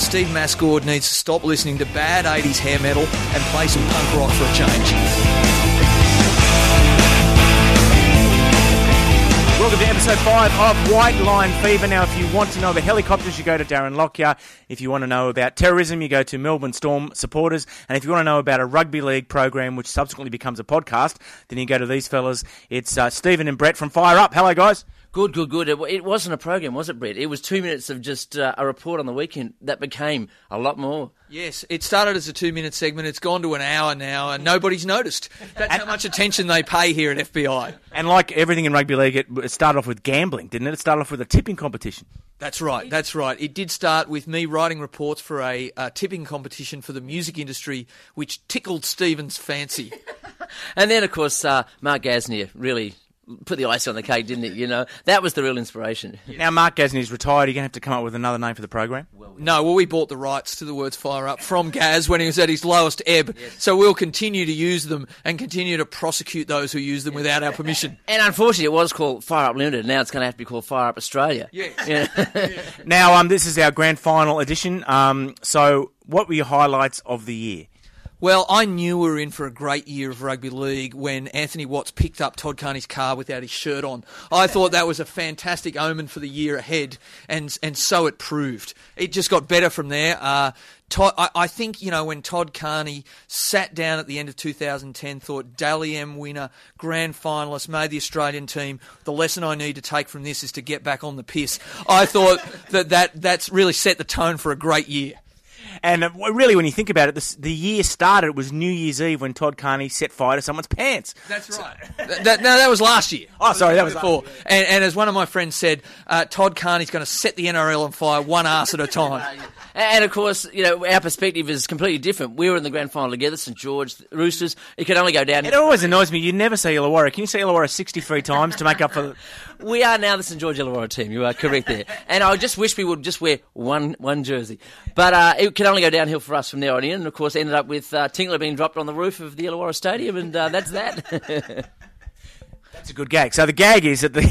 Steve Mascord needs to stop listening to bad 80s hair metal and play some punk rock for a change. Welcome to episode 5 of White Line Fever. Now, if you want to know about helicopters, you go to Darren Lockyer. If you want to know about terrorism, you go to Melbourne Storm supporters. And if you want to know about a rugby league program, which subsequently becomes a podcast, then you go to these fellas. It's uh, Stephen and Brett from Fire Up. Hello, guys. Good, good, good. It, it wasn't a program, was it, Brett? It was two minutes of just uh, a report on the weekend that became a lot more. Yes, it started as a two minute segment. It's gone to an hour now, and nobody's noticed. That's how much attention they pay here at FBI. And like everything in rugby league, it, it started off with gambling, didn't it? It started off with a tipping competition. That's right. That's right. It did start with me writing reports for a uh, tipping competition for the music industry, which tickled Stephen's fancy. And then, of course, uh, Mark Gasnier really put the ice on the cake, didn't it? You know, that was the real inspiration. Now, Mark Gasnier's retired. You're going to have to come up with another name for the program. No, well, we bought the rights to the words "fire up" from Gaz when he was at his lowest ebb. So we'll continue to use them and continue to prosecute those who use them without our permission. And unfortunately, it was called Fire Up Limited. Now it's going to have to be called Fire Up Australia. Yes. Yeah. Now, um, this is our grand final edition. Um, so, what were your highlights of the year? Well, I knew we were in for a great year of rugby league when Anthony Watts picked up Todd Carney's car without his shirt on. I thought that was a fantastic omen for the year ahead, and and so it proved. It just got better from there. Uh, Todd, I, I think you know when Todd Carney sat down at the end of 2010, thought Dally M winner, grand finalist, made the Australian team. The lesson I need to take from this is to get back on the piss. I thought that, that that's really set the tone for a great year. And uh, really, when you think about it, this, the year started, it was New Year's Eve when Todd Carney set fire to someone's pants. That's right. that, that- no, that was last year. Oh, sorry, that was before. And, and as one of my friends said, uh, Todd Carney's going to set the NRL on fire one arse at a time. And of course, you know, our perspective is completely different. We were in the grand final together, St George, Roosters. It could only go down. It always annoys me. You never say Illawarra. Can you say Illawarra 63 times to make up for... We are now the St George Illawarra team. You are correct there. And I just wish we would just wear one one jersey. But uh, it can only go downhill for us from there on in. And of course, ended up with uh, Tinkler being dropped on the roof of the Illawarra Stadium, and uh, that's that. That's a good gag. So the gag is that the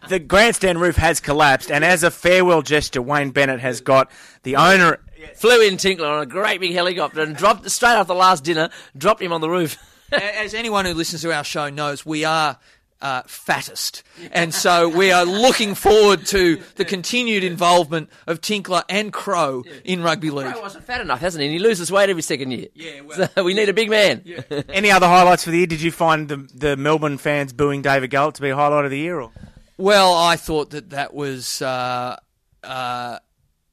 the grandstand roof has collapsed, and as a farewell gesture, Wayne Bennett has got the owner. Flew in Tinkler on a great big helicopter and dropped straight after the last dinner. Dropped him on the roof. As anyone who listens to our show knows, we are uh, fattest. And so we are looking forward to the continued involvement of Tinkler and Crowe in rugby league. He wasn't fat enough, hasn't he? And he loses weight every second year. Yeah, well, so we need a big man. Any other highlights for the year? Did you find the the Melbourne fans booing David Gallop to be a highlight of the year? Or Well, I thought that that was, uh, uh,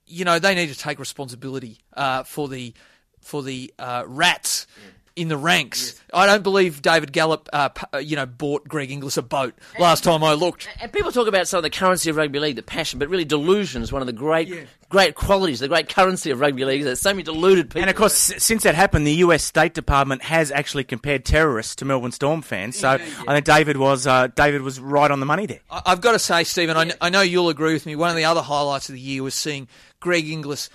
you know, they need to take responsibility uh, for the for the uh, rats in the ranks. I don't believe David Gallop, uh, uh, you know, bought Greg Inglis a boat last time I looked. And people talk about some of the currency of rugby league, the passion, but really delusion is one of the great, great qualities, the great currency of rugby league. Is there's so many deluded people. and of course, since that happened, the U.S. State Department has actually compared terrorists to Melbourne Storm fans. So I think David was uh, David was right on the money there. I- I've got to say, Stephen, I, kn- I know you'll agree with me. One of the other highlights of the year was seeing Greg Inglis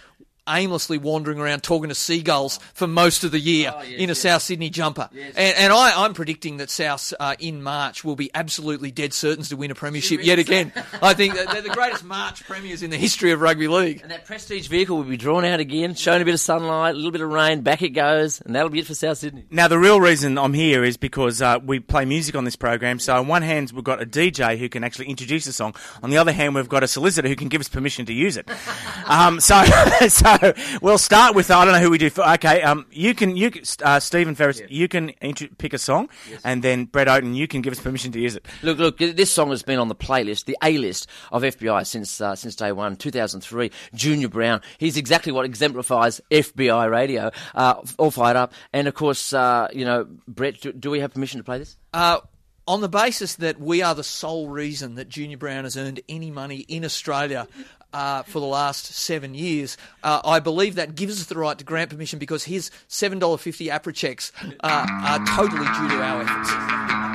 aimlessly wandering around talking to seagulls for most of the year in a South Sydney jumper. And, and I, I'm predicting that South uh, in March will be absolutely dead certains to win a premiership yet again. I think they're the greatest March premiers in the history of rugby league. and that prestige vehicle will be drawn out again, shown a bit of sunlight, a little bit of rain, back it goes, and that'll be it for South Sydney. Now, the real reason I'm here is because uh, we play music on this program. So, on one hand, we've got a DJ who can actually introduce the song. On the other hand, we've got a solicitor who can give us permission to use it. um, so, so we'll start with I don't know who we do. For, okay, um, you can you can, uh, Stephen Ferris, you can intro- pick a song, and then Brett Oaten, you can give us permission to use it. Look, look, this song has been on the playlist, the A list of FBI since uh, since day one, 2003. Junior Brown, he's exactly what exemplifies FBI radio, uh, all fired up. And of course, uh, you know, Brett, do, do we have permission to play this? Uh, on the basis that we are the sole reason that Junior Brown has earned any money in Australia uh, for the last seven years, uh, I believe that gives us the right to grant permission because his $7.50 APRA checks uh, are totally due to our efforts.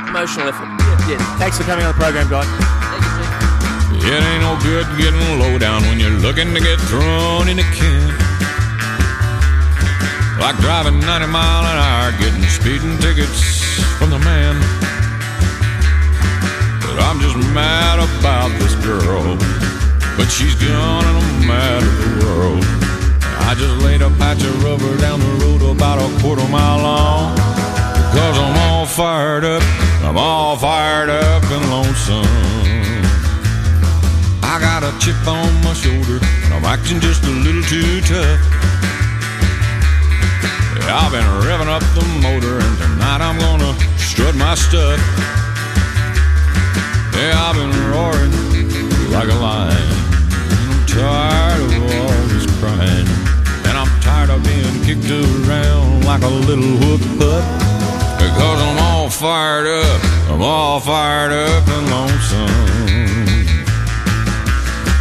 Emotional effort. Yes. Thanks for coming on the program, guys. Thank you, Steve. It ain't no good getting low down when you're looking to get thrown in a can. Like driving 90 mile an hour, getting speeding tickets from the man. But I'm just mad about this girl, but she's gone and I'm mad at the world. I just laid a patch of rubber down the road about a quarter mile long. Because I'm all fired up, I'm all fired up and lonesome. I got a chip on my shoulder, and I'm acting just a little too tough. Yeah, I've been revving up the motor, and tonight I'm gonna strut my stuff. Yeah, I've been roaring like a lion. Tired of all this crying, and I'm tired of being kicked around like a little whoop pup. Because I'm all fired up, I'm all fired up and lonesome.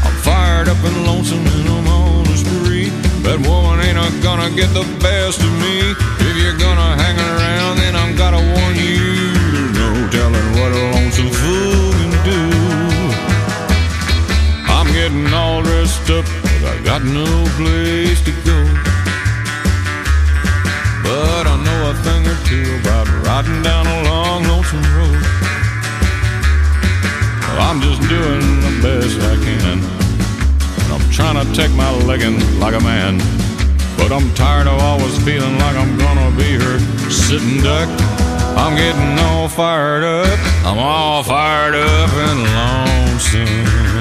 I'm fired up and lonesome and I'm on the spree. That woman ain't gonna get the best of me. If you're gonna hang around, then I'm gotta warn you. No telling what a lonesome fool getting all dressed up, but I got no place to go. But I know a thing or two about riding down a long, lonesome road. Well, I'm just doing the best I can. And I'm trying to take my legging like a man. But I'm tired of always feeling like I'm gonna be her sitting duck. I'm getting all fired up. I'm all fired up and lonesome.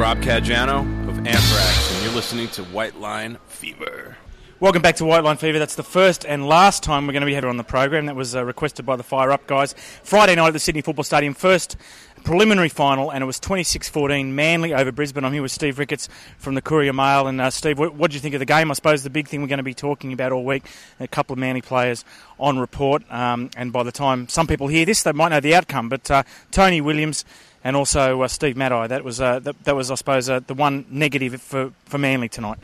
Rob Caggiano of Anthrax, and you're listening to White Line Fever. Welcome back to White Line Fever. That's the first and last time we're going to be here on the program. That was uh, requested by the Fire Up guys. Friday night at the Sydney Football Stadium, first preliminary final, and it was 26-14 Manly over Brisbane. I'm here with Steve Ricketts from the Courier Mail. And uh, Steve, what did you think of the game? I suppose the big thing we're going to be talking about all week, a couple of Manly players on report. Um, and by the time some people hear this, they might know the outcome. But uh, Tony Williams and also uh, Steve Matai, that was, uh, that, that was I suppose, uh, the one negative for, for Manly tonight.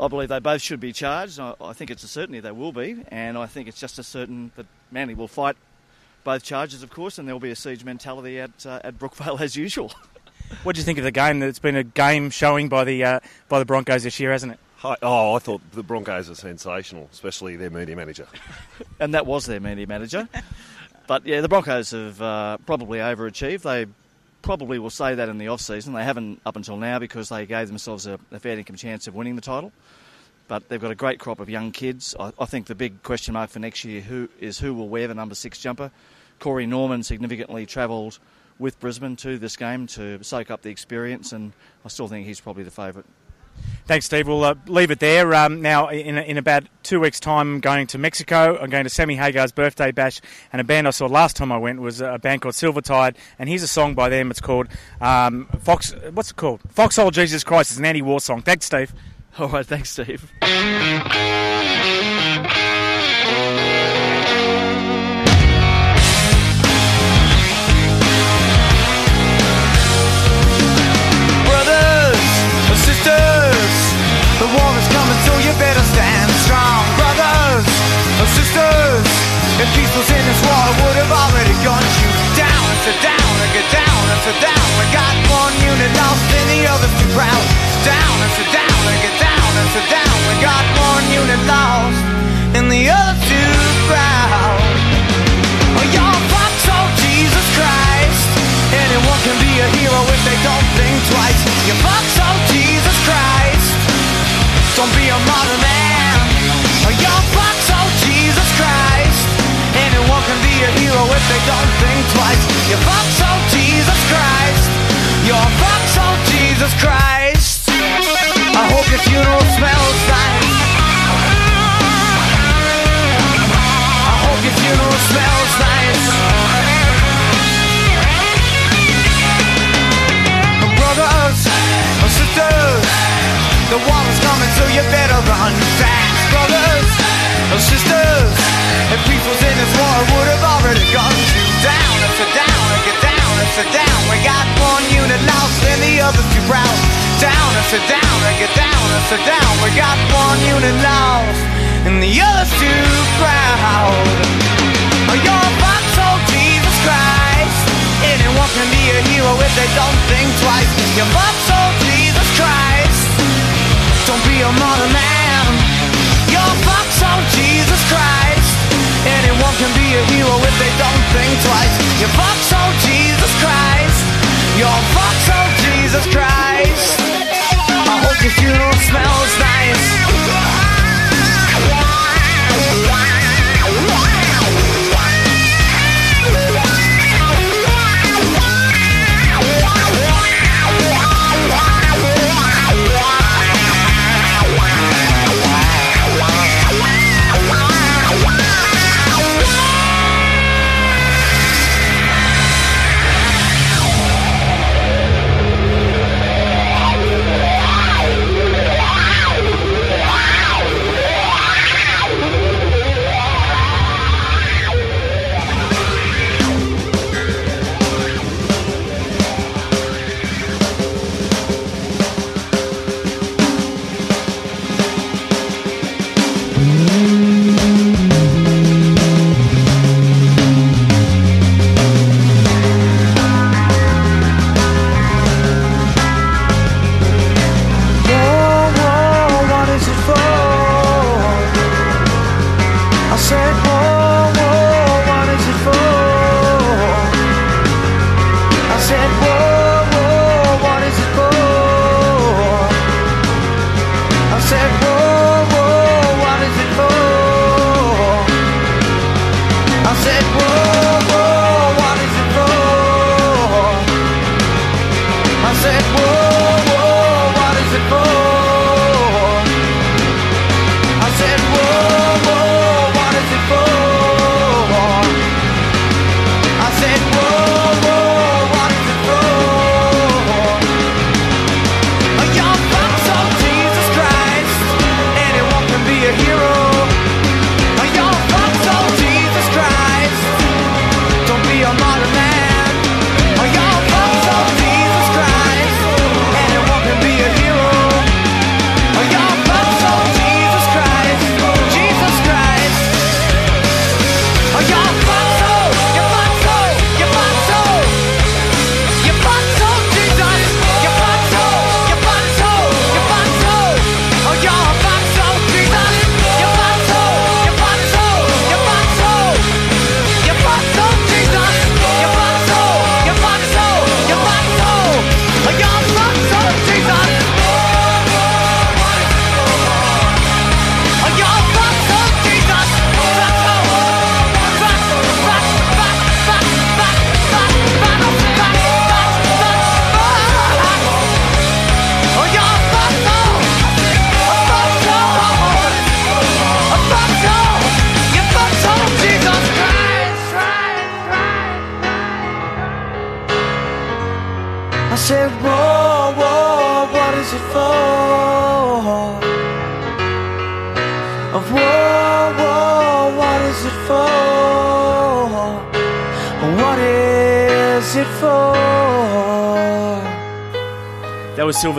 I believe they both should be charged. I, I think it's a certainty they will be, and I think it's just as certain that Manly will fight both charges, of course, and there will be a siege mentality at uh, at Brookvale as usual. What do you think of the game? That it's been a game showing by the uh, by the Broncos this year, hasn't it? Hi, oh, I thought the Broncos are sensational, especially their media manager. and that was their media manager. but yeah, the Broncos have uh, probably overachieved. They probably will say that in the off season. They haven't up until now because they gave themselves a, a fair income chance of winning the title. But they've got a great crop of young kids. I, I think the big question mark for next year who is who will wear the number six jumper. Corey Norman significantly travelled with Brisbane to this game to soak up the experience, and I still think he's probably the favourite. Thanks, Steve. We'll uh, leave it there. Um, now, in, in about two weeks' time, I'm going to Mexico. I'm going to Sammy Hagar's birthday bash, and a band I saw last time I went was a band called Silvertide. And here's a song by them. It's called um, Fox. What's it called? Foxhole Jesus Christ. It's an anti-war song. Thanks, Steve. All right, thanks, Steve. and pistols in his war would have already gunned you down. I said down, and get down, and sit down. We got one unit lost in the other too proud. Down, and sit down, and get down, and sit down. We got one unit lost in the other too proud. Well, your pop so Jesus Christ. Anyone can be a hero if they don't think twice. Your pop so Jesus Christ. Don't be a modern man. They don't think twice. You oh Jesus Christ. You're oh Jesus Christ. I hope your funeral smells nice. I hope your funeral smells nice. Brothers, sisters, the water's coming, so you better run fast. Brothers, sisters, if people's in this war would have already gunned you down. And sit down and get down and sit down. We got one unit lost and the other's too proud. Down and sit down and get down and sit down. We got one unit lost and the other's too proud. You're oh Jesus Christ. Anyone can be a hero if they don't think twice. You're oh Jesus Christ. Don't be a modern man. You're oh Jesus Christ. Anyone can be a hero if they don't think twice. Box, oh Jesus Christ. You're oh Jesus Christ. I hope your funeral smells nice.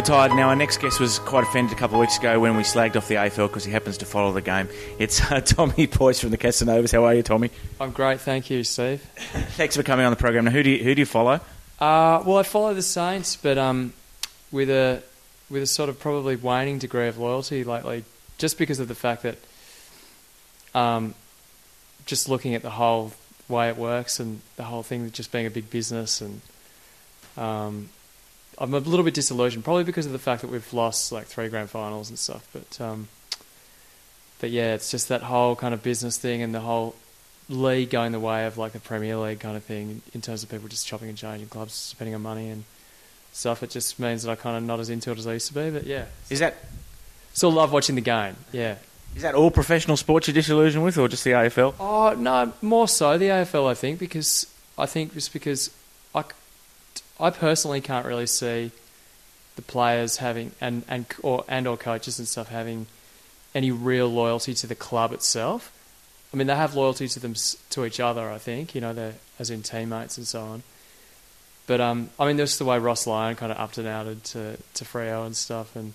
That was Silvertide. Now, our next guest was quite offended a couple of weeks ago when we slagged off the AFL because he happens to follow the game. It's uh, Tommy Boyce from the Casanovas. How are you, Tommy? I'm great, thank you, Steve. Thanks for coming on the program. Now, who do you, who do you follow? Uh, well, I follow the Saints, but um, with a with a sort of probably waning degree of loyalty lately, just because of the fact that, um, just looking at the whole way it works and the whole thing just being a big business and, um, I'm a little bit disillusioned, probably because of the fact that we've lost like three grand finals and stuff. But, um, but yeah, it's just that whole kind of business thing and the whole league going the way of like the Premier League kind of thing in terms of people just chopping and changing clubs, spending on money and stuff. It just means that I kind of not as into it as I used to be. But yeah, Is that still love watching the game. Yeah. is that all professional sports you're disillusioned with, or just the AFL? Oh no, more so the AFL. I think because I think just because I, personally can't really see the players having and and or and or coaches and stuff having any real loyalty to the club itself. I mean, they have loyalty to them to each other. I think you know, they as in teammates and so on. But um, I mean, that's the way Ross Lyon kind of upped and outed to to Freo and stuff, and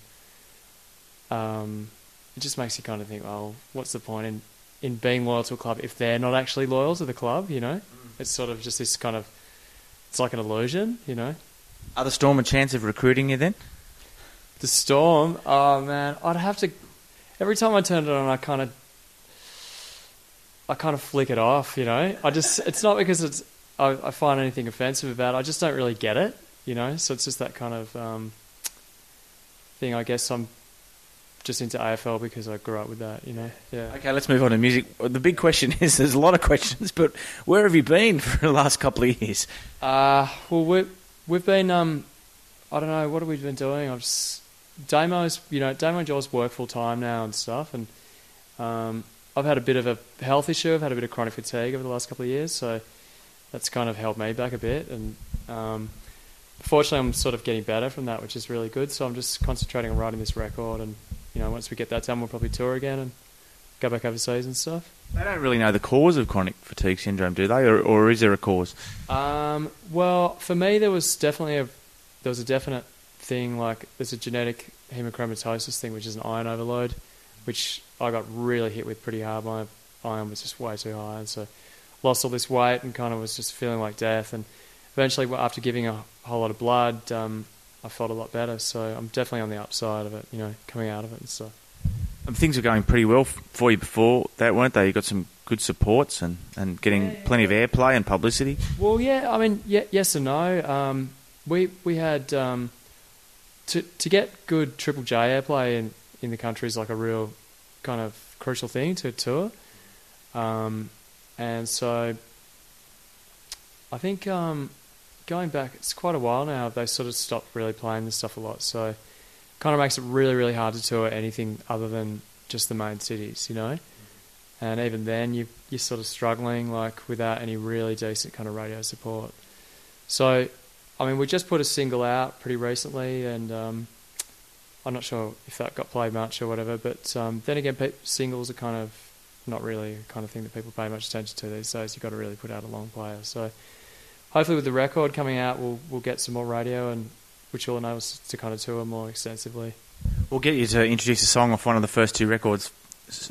um, it just makes you kind of think, well, what's the point in in being loyal to a club if they're not actually loyal to the club? You know, it's sort of just this kind of it's like an illusion. You know, Are the Storm a chance of recruiting you then? the Storm. Oh man, I'd have to. Every time I turn it on, I kind of, I kind of flick it off. You know, I just. It's not because it's. I, I find anything offensive about. it. I just don't really get it. You know, so it's just that kind of um, thing. I guess I'm just into AFL because I grew up with that. You know, yeah. Okay, let's move on to music. The big question is there's a lot of questions, but where have you been for the last couple of years? Uh, well, we we've been um, I don't know what have we been doing. I've just, Damo's you know Damo and Joel's work full time now and stuff, and um, I've had a bit of a health issue. I've had a bit of chronic fatigue over the last couple of years, so that's kind of held me back a bit. And um, fortunately, I'm sort of getting better from that, which is really good. So I'm just concentrating on writing this record, and you know once we get that done, we'll probably tour again and go back overseas and stuff. They don't really know the cause of chronic fatigue syndrome, do they? Or, or is there a cause? Um, well, for me, there was definitely a there was a definite thing like there's a genetic hemochromatosis thing, which is an iron overload, which I got really hit with pretty hard. My iron was just way too high, and so lost all this weight and kind of was just feeling like death. And eventually, after giving a whole lot of blood, um, I felt a lot better. So I'm definitely on the upside of it, you know, coming out of it and stuff. Um, things were going pretty well for you before that, weren't they? You got some good supports and, and getting plenty of airplay and publicity. Well, yeah, I mean, yeah, yes and no. Um, we we had um, to to get good Triple J airplay in in the country is like a real kind of crucial thing to a tour, um, and so I think um, going back, it's quite a while now. They sort of stopped really playing this stuff a lot, so kind of makes it really really hard to tour anything other than just the main cities, you know. And even then, you you're sort of struggling like without any really decent kind of radio support. So, I mean, we just put a single out pretty recently, and um, I'm not sure if that got played much or whatever. But um, then again, pe- singles are kind of not really the kind of thing that people pay much attention to these days. You've got to really put out a long player. So, hopefully, with the record coming out, we'll we'll get some more radio, and which will enable us to kind of tour more extensively. We'll get you to introduce a song off one of the first two records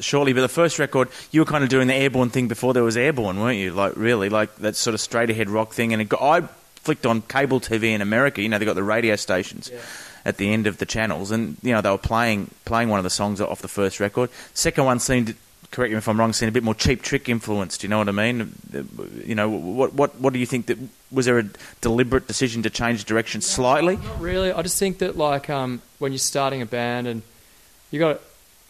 shortly. But the first record, you were kind of doing the Airbourne thing before there was Airbourne, weren't you? Like really, like that sort of straight ahead rock thing. And it got, I flicked on cable TV in America. You know, they got the radio stations at the end of the channels, and you know they were playing playing one of the songs off the first record. Second one seemed. Correct me if I'm wrong. Seemed a bit more cheap trick influenced. Do you know what I mean? You know what? What? What do you think? That was there a deliberate decision to change direction slightly? Not really. I just think that like um, when you're starting a band and you got,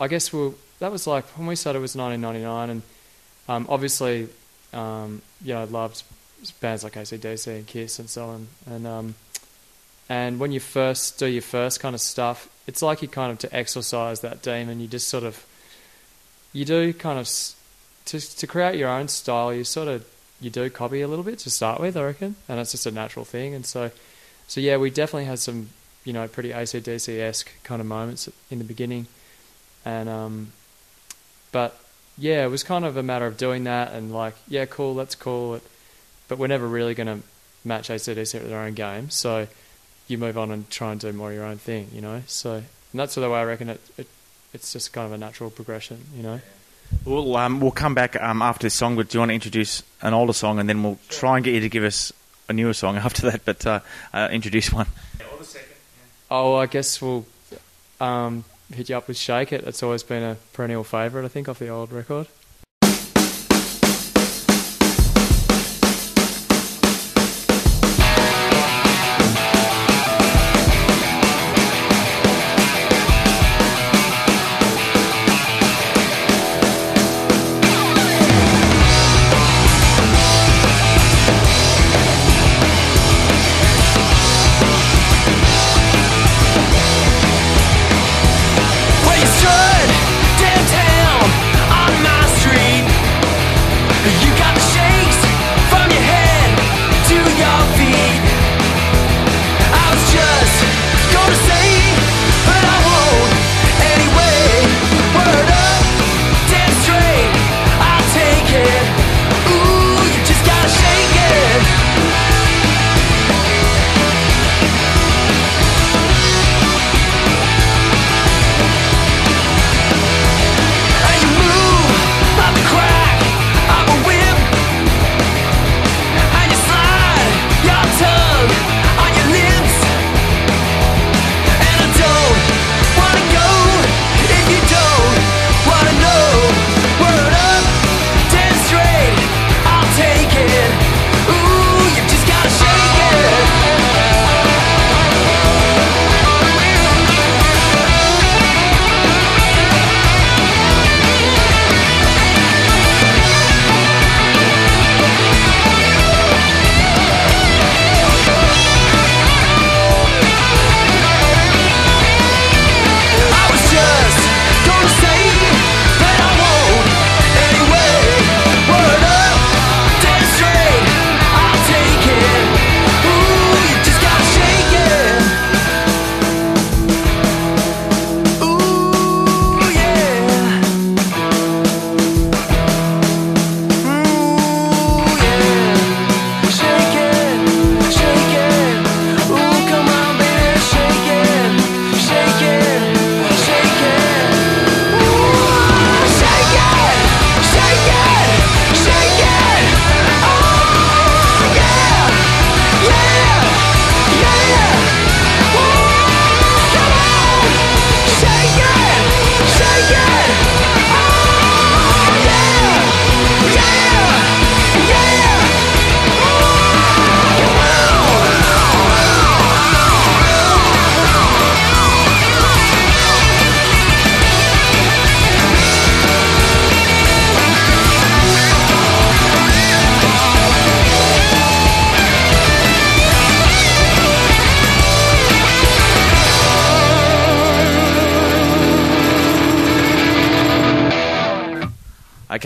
I guess we that was like when we started was 1999, and um, obviously, um, you know, I loved bands like ACDC and Kiss and so on, and um, and when you first do your first kind of stuff, it's like you kind of to exorcise that demon. You just sort of, you do kind of to to create your own style. You sort of you do copy a little bit to start with, I reckon, and it's just a natural thing. And so, so yeah, we definitely had some, you know, pretty ACDC esque kind of moments in the beginning, and um, but yeah, it was kind of a matter of doing that and like, yeah, cool, that's cool, but we're never really to match ACDC at their own game, so you move on and try and do more of your own thing, you know. So and that's the way I reckon it, it. It's just kind of a natural progression, you know. We'll um, we'll come back um, after this song. But do you want to introduce an older song, and then we'll try and get you to give us a newer song after that? But uh, uh, introduce one. Oh, I guess we'll um, hit you up with Shake It. It's always been a perennial favourite, I think, off the old record.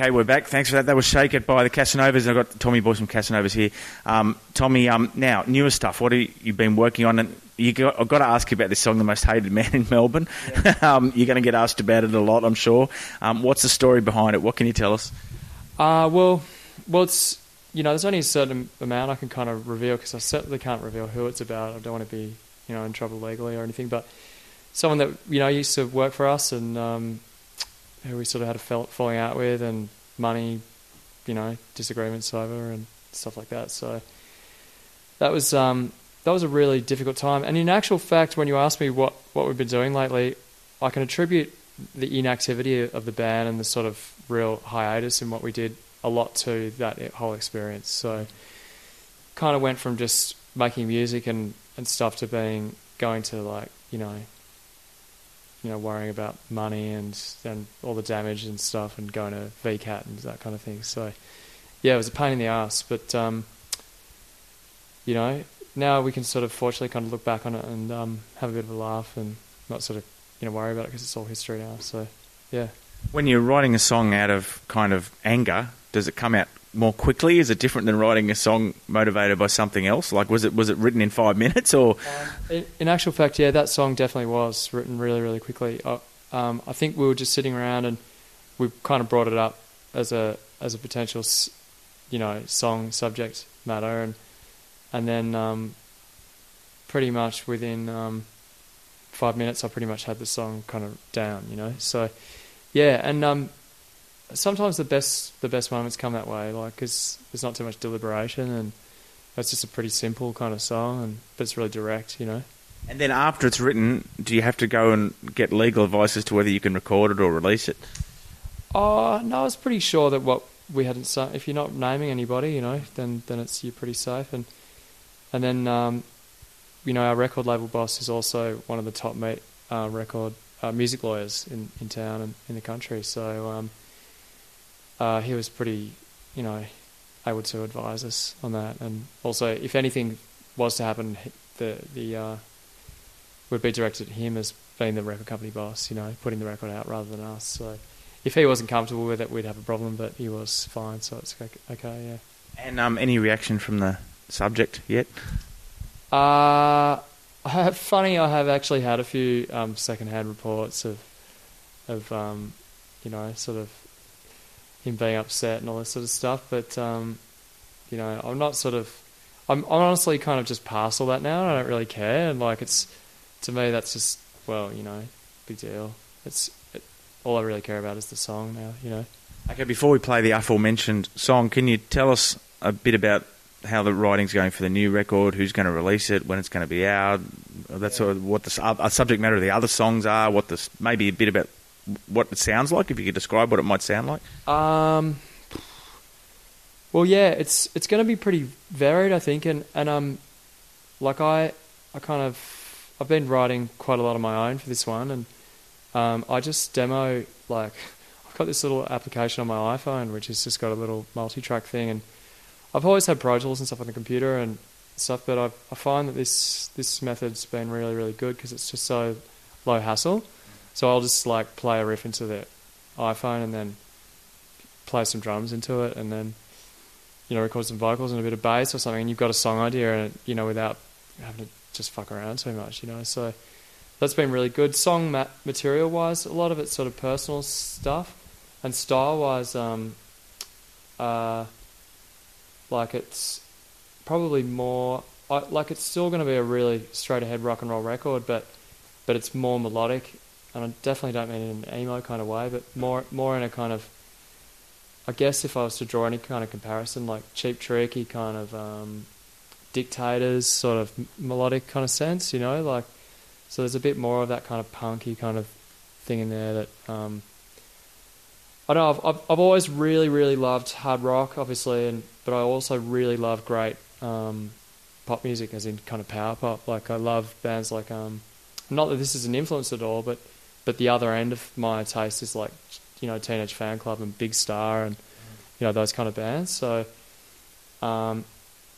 Okay, we're back. Thanks for that. That was Shake It by the Casanovas. I've got Tommy Boyce from Casanovas here. Um, Tommy, um, now, newer stuff. What have you been working on? And you got, I've got to ask you about this song, The Most Hated Man in Melbourne. um, you're going to get asked about it a lot, I'm sure. Um, what's the story behind it? What can you tell us? Uh, well, well, it's you know, there's only a certain amount I can kind of reveal because I certainly can't reveal who it's about. I don't want to be you know in trouble legally or anything, but someone that you know used to work for us and um, who we sort of had a falling out with and money, you know, disagreements over and stuff like that. So that was um, that was a really difficult time. And in actual fact, when you ask me what what we've been doing lately, I can attribute the inactivity of the band and the sort of real hiatus in what we did a lot to that whole experience. So kind of went from just making music and, and stuff to being going to like you know you know worrying about money and and all the damage and stuff and going to VCAT and that kind of thing. So yeah, it was a pain in the ass, but um, you know now we can sort of fortunately kind of look back on it and um, have a bit of a laugh and not sort of you know worry about it because it's all history now. So yeah. When you're writing a song out of kind of anger, does it come out more quickly? Is it different than writing a song motivated by something else? Like, was it was it written in five minutes or? In, in actual fact, yeah, that song definitely was written really, really quickly. Uh, um, I think we were just sitting around and we kind of brought it up as a as a potential, you know, song subject matter, and and then um, pretty much within um, five minutes, I pretty much had the song kind of down, you know. So yeah, and um, sometimes the best the best moments come that way, like because there's not too much deliberation and that's just a pretty simple kind of song, and but it's really direct, you know. And then after it's written, do you have to go and get legal advice as to whether you can record it or release it? Oh no, I was pretty sure that what we hadn't. sa- If you're not naming anybody, you know, then then it's you're pretty safe. And and then um, you know, our record label boss is also one of the top mate, uh, record uh, music lawyers in, in town and in the country. So um, uh, he was pretty, you know, able to advise us on that. And also, if anything was to happen, the the uh, would be directed at him as being the record company boss. You know, putting the record out rather than us. So if he wasn't comfortable with it, we'd have a problem. But he was fine, so it's okay. okay yeah. And um, any reaction from the subject yet? Uh, I have, funny, I have actually had a few um, second-hand reports of, of um, you know, sort of him being upset and all this sort of stuff. But um, you know, I'm not sort of, I'm, I'm honestly kind of just past all that now. And I don't really care. And like, it's to me, that's just well, you know, big deal. It's it, all I really care about is the song now. You know. Okay, before we play the aforementioned song, can you tell us a bit about how the writing's going for the new record, who's going to release it, when it's going to be out, that's sort of what the uh, subject matter of the other songs are, what this maybe a bit about what it sounds like, if you could describe what it might sound like. Um. Well, yeah, it's it's going to be pretty varied, I think, and and um, like I, I kind of, I've been writing quite a lot of my own for this one, and um, I just demo like, I've got this little application on my iPhone which has just got a little multi-track thing, and I've always had Pro Tools and stuff on the computer and stuff, but I I find that this this method's been really really good because it's just so low hassle. So I'll just like play a riff into the iPhone and then play some drums into it and then you know record some vocals and a bit of bass or something. And you've got a song idea and you know without having to just fuck around too much you know. So that's been really good. Song ma- material wise a lot of it's sort of personal stuff. And style wise um uh like it's probably more like it's still going to be a really straight ahead rock and roll record but but it's more melodic and I definitely don't mean in an emo kind of way, but more more in a kind of, I guess if I was to draw any kind of comparison, like cheap tricky kind of um, dictators sort of melodic kind of sense, you know, like so there's a bit more of that kind of punky kind of thing in there that um, I don't know. I've, I've I've always really really loved hard rock, obviously, and but I also really love great um, pop music, as in kind of power pop. Like I love bands like um, not that this is an influence at all, but but the other end of my taste is like you know Teenage Fanclub and Big Star and you know those kind of bands. So um,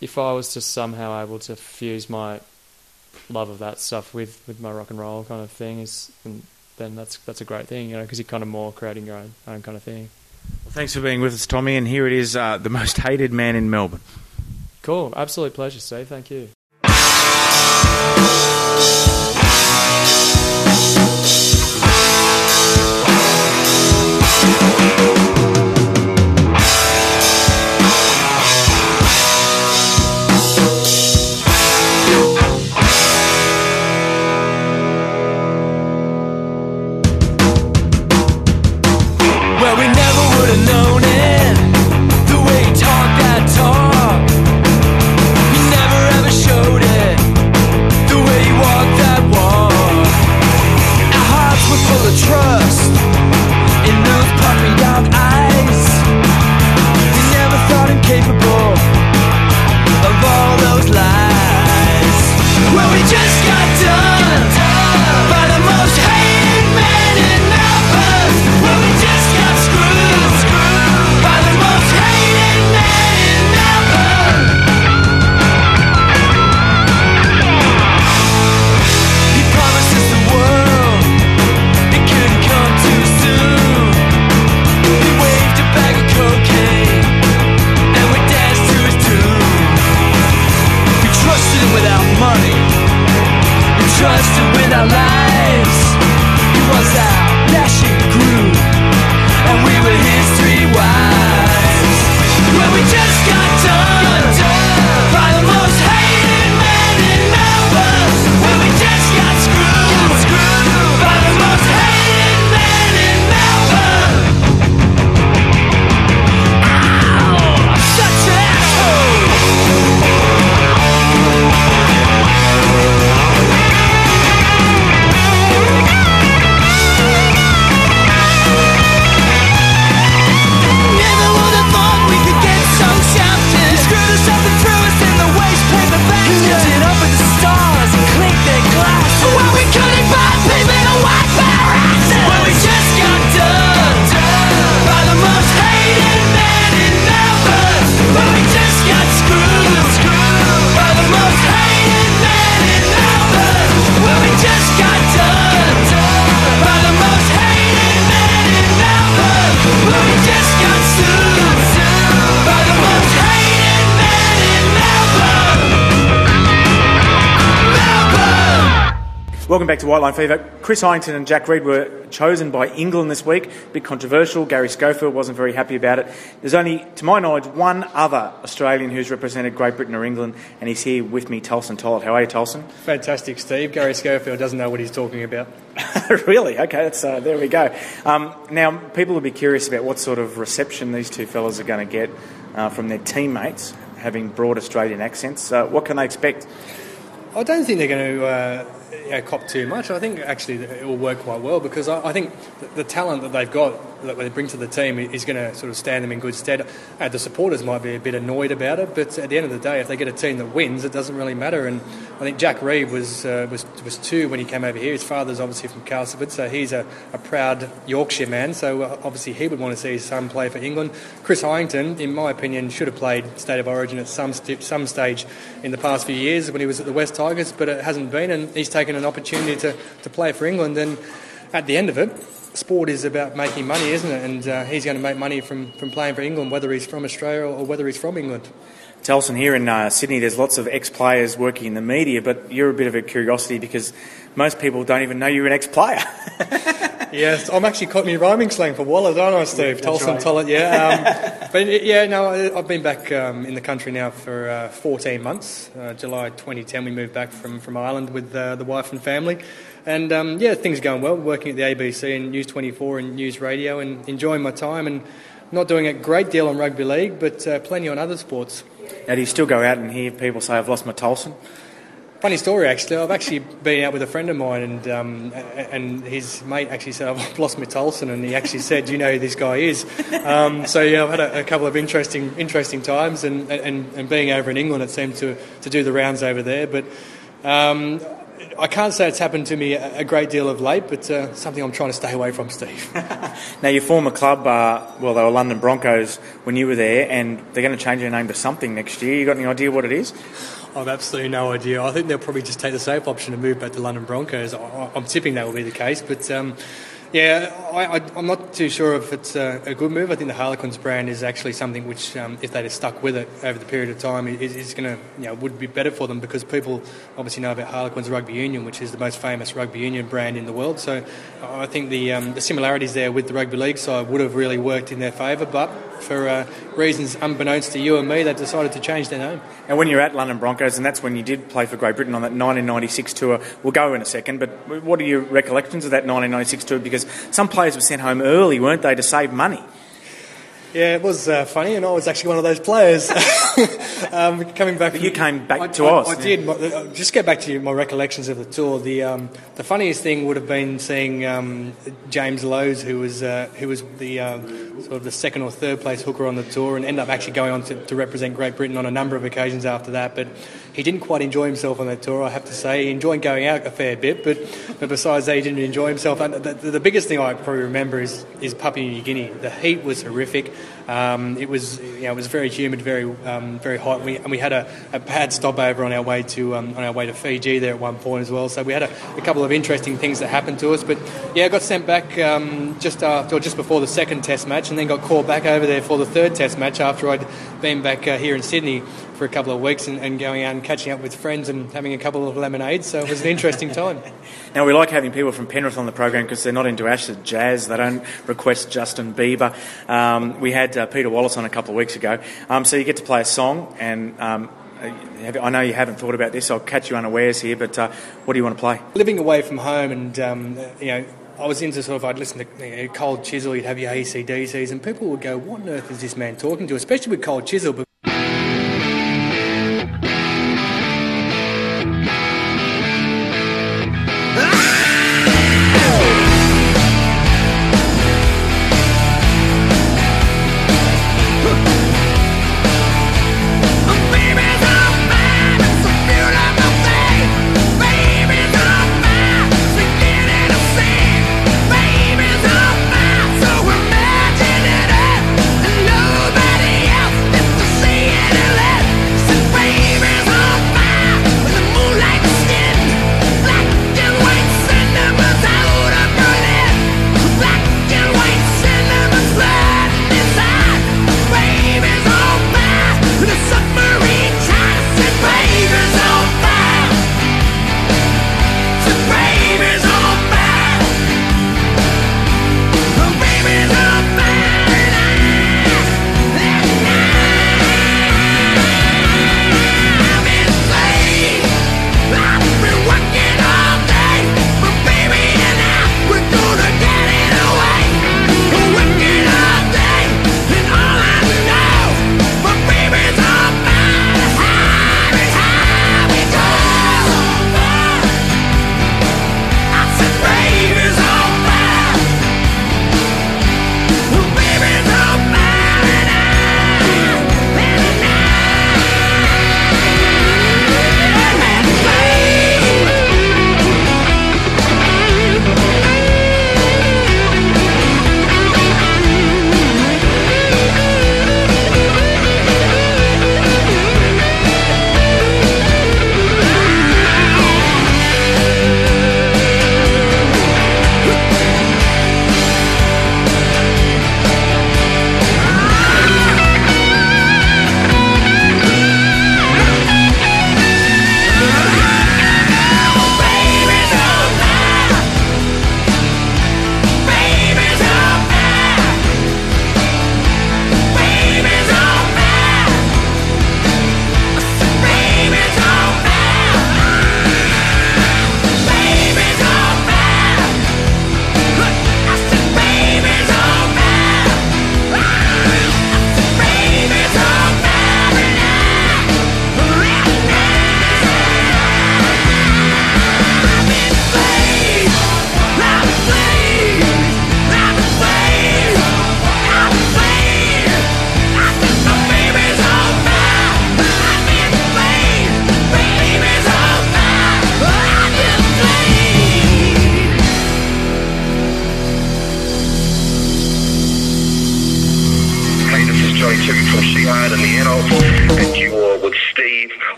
if I was to somehow able to fuse my love of that stuff with, with my rock and roll kind of thing, is then, then that's that's a great thing, you know, because you're kind of more creating your own own kind of thing. Well, thanks for being with us, Tommy, and here it is, uh, the most hated man in Melbourne. Cool, absolute pleasure, Steve. Thank you. Welcome back to White Line Fever. Chris Harrington and Jack Reed were chosen by England this week. A bit controversial. Gary Schofield wasn't very happy about it. There's only, to my knowledge, one other Australian who's represented Great Britain or England, and he's here with me, Tulsen Tollett. How are you, Tulsen? Fantastic, Steve. Gary Schofield doesn't know what he's talking about. really? Okay, that's, uh, there we go. Um, now, people will be curious about what sort of reception these two fellas are going to get uh, from their teammates, having broad Australian accents. Uh, what can they expect? I don't think they're going to know, cop too much. I think actually it will work quite well because I, I think the, the talent that they've got that they bring to the team is going to sort of stand them in good stead. Uh, the supporters might be a bit annoyed about it, but at the end of the day, if they get a team that wins, it doesn't really matter. And I think Jack Reed was uh, was was two when he came over here. His father's obviously from Castleford, so he's a, a proud Yorkshire man. So uh, obviously he would want to see his son play for England. Chris Harrington, in my opinion, should have played State of Origin at some st- some stage in the past few years when he was at the West Tigers, but it hasn't been, and he's taken an opportunity to, to play for England. And at the end of it, sport is about making money, isn't it? And uh, he's going to make money from, from playing for England, whether he's from Australia or whether he's from England. Tulsen, here in uh, Sydney, there's lots of ex players working in the media, but you're a bit of a curiosity because most people don't even know you're an ex player. yes, I'm actually caught me rhyming slang for Waller, don't I, Steve? That's Tulsen right. Tollett, yeah. Um, but yeah, no, I've been back um, in the country now for uh, 14 months. Uh, July 2010, we moved back from, from Ireland with uh, the wife and family. And um, yeah, things are going well, working at the ABC and News 24 and News Radio and enjoying my time and not doing a great deal on rugby league, but uh, plenty on other sports. now, do you still go out and hear people say, I've lost my Tulsen? Funny story, actually. I've actually been out with a friend of mine, and um, and his mate actually said, "I've lost my Tulsen," and he actually said, you know who this guy is?" Um, so yeah, I've had a, a couple of interesting interesting times, and, and and being over in England, it seemed to to do the rounds over there. But um, I can't say it's happened to me a, great deal of late, but uh, something I'm trying to stay away from, Steve. Now, your former club, uh, well, they were London Broncos when you were there, and they're going to change their name to something next year. You got any idea what it is? I've absolutely no idea. I think they'll probably just take the safe option and move back to London Broncos. I- I'm tipping that will be the case, but um, yeah, I, I'm not too sure if it's a, a good move. I think the Harlequins brand is actually something which, um, if they'd have stuck with it over the period of time, is, is going to, you know, would be better for them because people obviously know about Harlequins Rugby Union, which is the most famous rugby union brand in the world. So I think the um, the similarities there with the rugby league side would have really worked in their favour, but for uh, reasons unbeknownst to you and me, they decided to change their name. And when you're at London Broncos, and that's when you did play for Great Britain on that 1996 tour, we'll go in a second, but what are your recollections of that 1996 tour? Because some players were sent home early, weren't they, to save money? Yeah, it was uh, funny, and I was actually one of those players. um, coming back, But you came back I, to I, Oz, I yeah. did. My- uh, Just get back to my recollections of the tour. The um, the funniest thing would have been seeing um, James Lowes, who was uh, who was the um, sort of the second or third place hooker on the tour, and end up actually going on to, to represent Great Britain on a number of occasions after that. But he didn't quite enjoy himself on that tour. I have to say, he enjoyed going out a fair bit, but, but besides that, he didn't enjoy himself. And the, the, biggest thing I probably remember is is Papua New Guinea. The heat was horrific. Um, it was you know, it was very humid, very um, very hot. We, and we had a, a bad stopover on our way to um, on our way to Fiji there at one point as well. So we had a, a couple of interesting things that happened to us. But yeah, I got sent back um, just after or just before the second Test match, and then got called back over there for the third Test match after I'd been back uh, here in Sydney for a couple of weeks and, and going out and catching up with friends and having a couple of lemonades. So it was an interesting time. Now, we like having people from Penrith on the program because they're not into acid jazz. They don't request Justin Bieber. Um, we had uh, Peter Wallace on a couple of weeks ago. Um, so you get to play a song, and um, uh, have- I know you haven't thought about this. I'll catch you unawares here, but uh, what do you want to play? living away from home and um, you know I was into sort of I'd listen to you know, Cold Chisel you'd have your ACDCs and people would go what on earth is this man talking to especially with Cold Chisel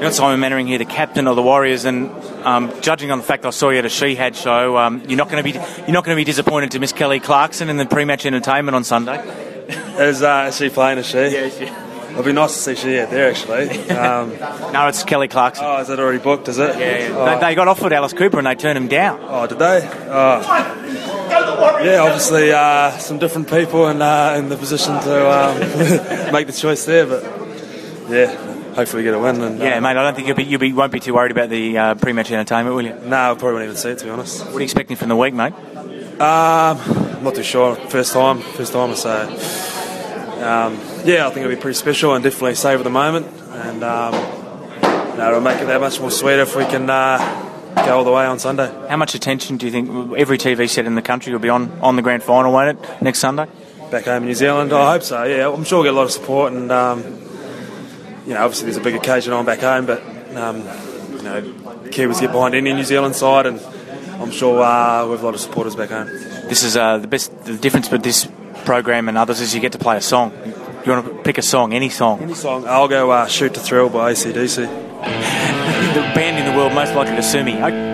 You've got Simon Mannering here, the captain of the Warriors, and um, judging on the fact I saw you at a Shihad show, um, you're not going to be you're not going to be disappointed to miss Kelly Clarkson in the pre-match entertainment on Sunday. Is, uh, is she playing, is she? Yeah, she. It'd be nice to see she out there, actually. Um, no, it's Kelly Clarkson. Oh, is that already booked, is it? Yeah, yeah. Oh, They, they got offered Alice Cooper and they turned him down. oh did they? Oh. Yeah, obviously uh, some different people in, uh, in the position to um, make the choice there, but yeah, hopefully get a win. And, Yeah, mate. I don't think you'll be you be, won't be too worried about the uh, pre-match entertainment, will you? No, I probably won't even see it, to be honest. What are you expecting from the week, mate? Um, I'm not too sure. First time, first time, so um, yeah, I think it'll be pretty special and definitely savour the moment, and um, you know, it'll make it that much more sweeter if we can uh, go all the way on Sunday. How much attention do you think every TV set in the country will be on on the grand final, won't it, next Sunday? Back home in New Zealand, I hope so. Yeah, I'm sure we'll get a lot of support, and um, you know, obviously there's a big occasion on back home, but um, you know, Kiwis get behind any New Zealand side, and I'm sure uh, we have a lot of supporters back home. This is uh, the best. The difference with this program and others is you get to play a song. You want to pick a song, any song. Any song. I'll go uh, "Shoot to Thrill" by ACDC. the band in the world most likely to sue me. I,